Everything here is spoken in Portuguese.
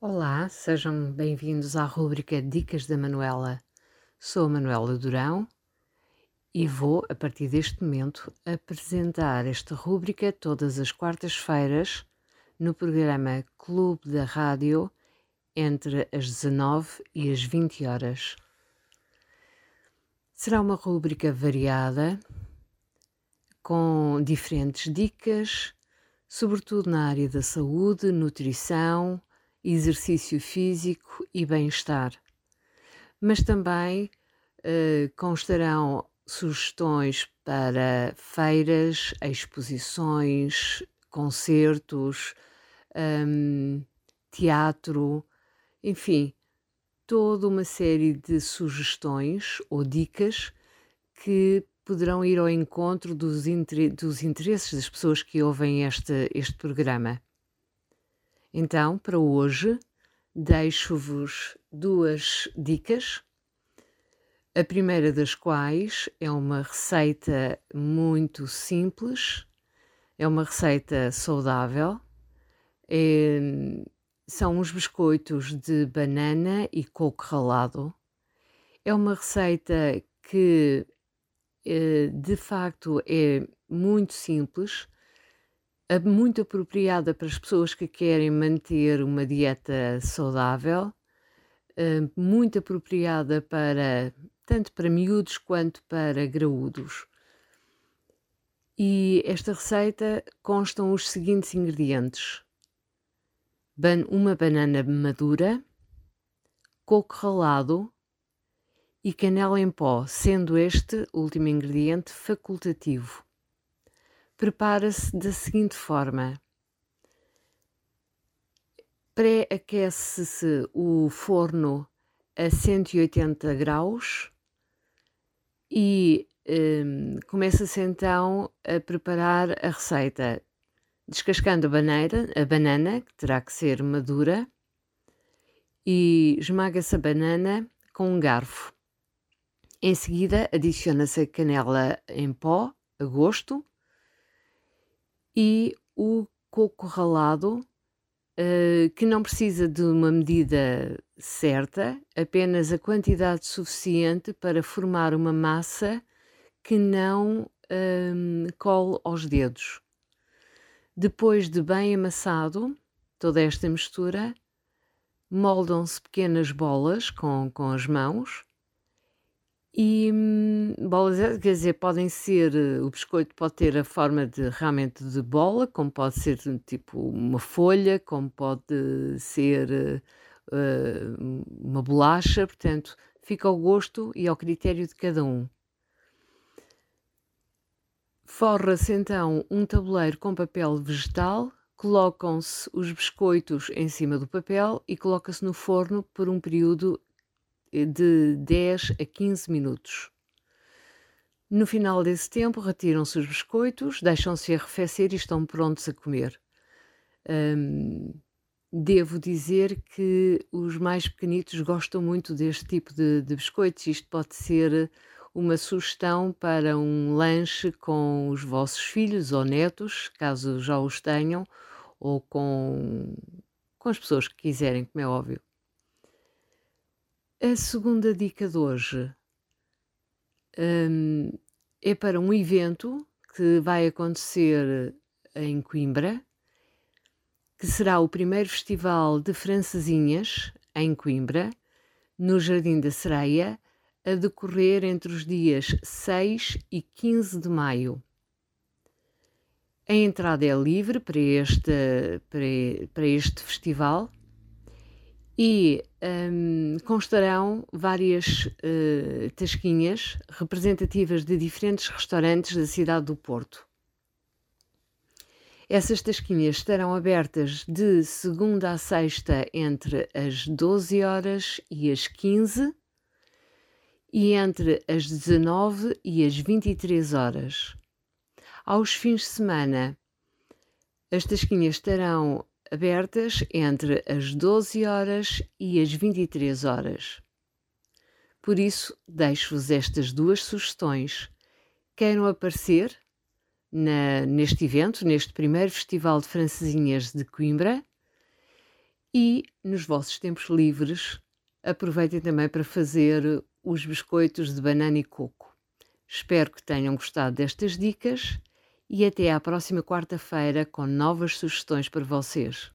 Olá, sejam bem-vindos à rúbrica Dicas da Manuela. Sou a Manuela Durão e vou, a partir deste momento, apresentar esta rúbrica todas as quartas-feiras no programa Clube da Rádio entre as 19 e as 20 horas. Será uma rúbrica variada com diferentes dicas, sobretudo na área da saúde, nutrição, exercício físico e bem-estar. Mas também eh, constarão sugestões para feiras, exposições, concertos, um, teatro, enfim, toda uma série de sugestões ou dicas que poderão ir ao encontro dos, inter dos interesses das pessoas que ouvem este, este programa. Então, para hoje, deixo-vos duas dicas. A primeira das quais é uma receita muito simples, é uma receita saudável. É, são uns biscoitos de banana e coco ralado. É uma receita que eh, de facto é muito simples, muito apropriada para as pessoas que querem manter uma dieta saudável, eh, muito apropriada para tanto para miúdos quanto para graúdos. E esta receita constam os seguintes ingredientes: uma banana madura, coco ralado e canela em pó, sendo este último ingrediente facultativo. Prepara-se da seguinte forma: pré-aquece-se o forno a 180 graus e um, começa-se então a preparar a receita, descascando a, baneira, a banana, que terá que ser madura, e esmaga-se a banana com um garfo. Em seguida, adiciona-se a canela em pó, a gosto, e o coco ralado, uh, que não precisa de uma medida certa, apenas a quantidade suficiente para formar uma massa que não um, cole aos dedos. Depois de bem amassado toda esta mistura, moldam-se pequenas bolas com, com as mãos e hum, bolas, eh, quer dizer, podem ser, eh, o biscoito pode ter a forma de realmente de bola, como pode ser tipo uma folha, como pode ser uh, uma bolacha, portanto, fica ao gosto e ao critério de cada um. Forra-se então um tabuleiro com papel vegetal, colocam-se os biscoitos em cima do papel e coloca-se no forno por um período de 10 a 15 minutos. No final desse tempo, retiram-se os biscoitos, deixam-se arrefecer e estão prontos a comer. Devo dizer que os mais pequenitos gostam muito deste tipo de, de biscoitos. Isto pode ser uma sugestão para um lanche com os vossos filhos ou netos, caso já os tenham, ou com, com as pessoas que quiserem, como é óbvio. A segunda dica de hoje um, é para um evento que vai acontecer em Coimbra, que será o primeiro festival de francesinhas em Coimbra, no Jardim da Sereia, a decorrer entre os dias 6 e 15 de maio. A entrada é livre para este, para, para este festival e um, constarão várias uh, tasquinhas representativas de diferentes restaurantes da cidade do Porto. Essas tasquinhas estarão abertas de segunda a sexta entre as 12 horas e as 15 e entre as 19 e as 23 horas. Aos fins de semana, as tasquinhas estarão abertas entre as 12 horas e as 23 horas. Por isso, deixo-vos estas duas sugestões. Queiram aparecer na, neste evento, neste primeiro Festival de Francesinhas de Coimbra, e nos vossos tempos livres, aproveitem também para fazer os biscoitos de banana e coco. Espero que tenham gostado destas dicas e até à próxima quarta-feira com novas sugestões para vocês.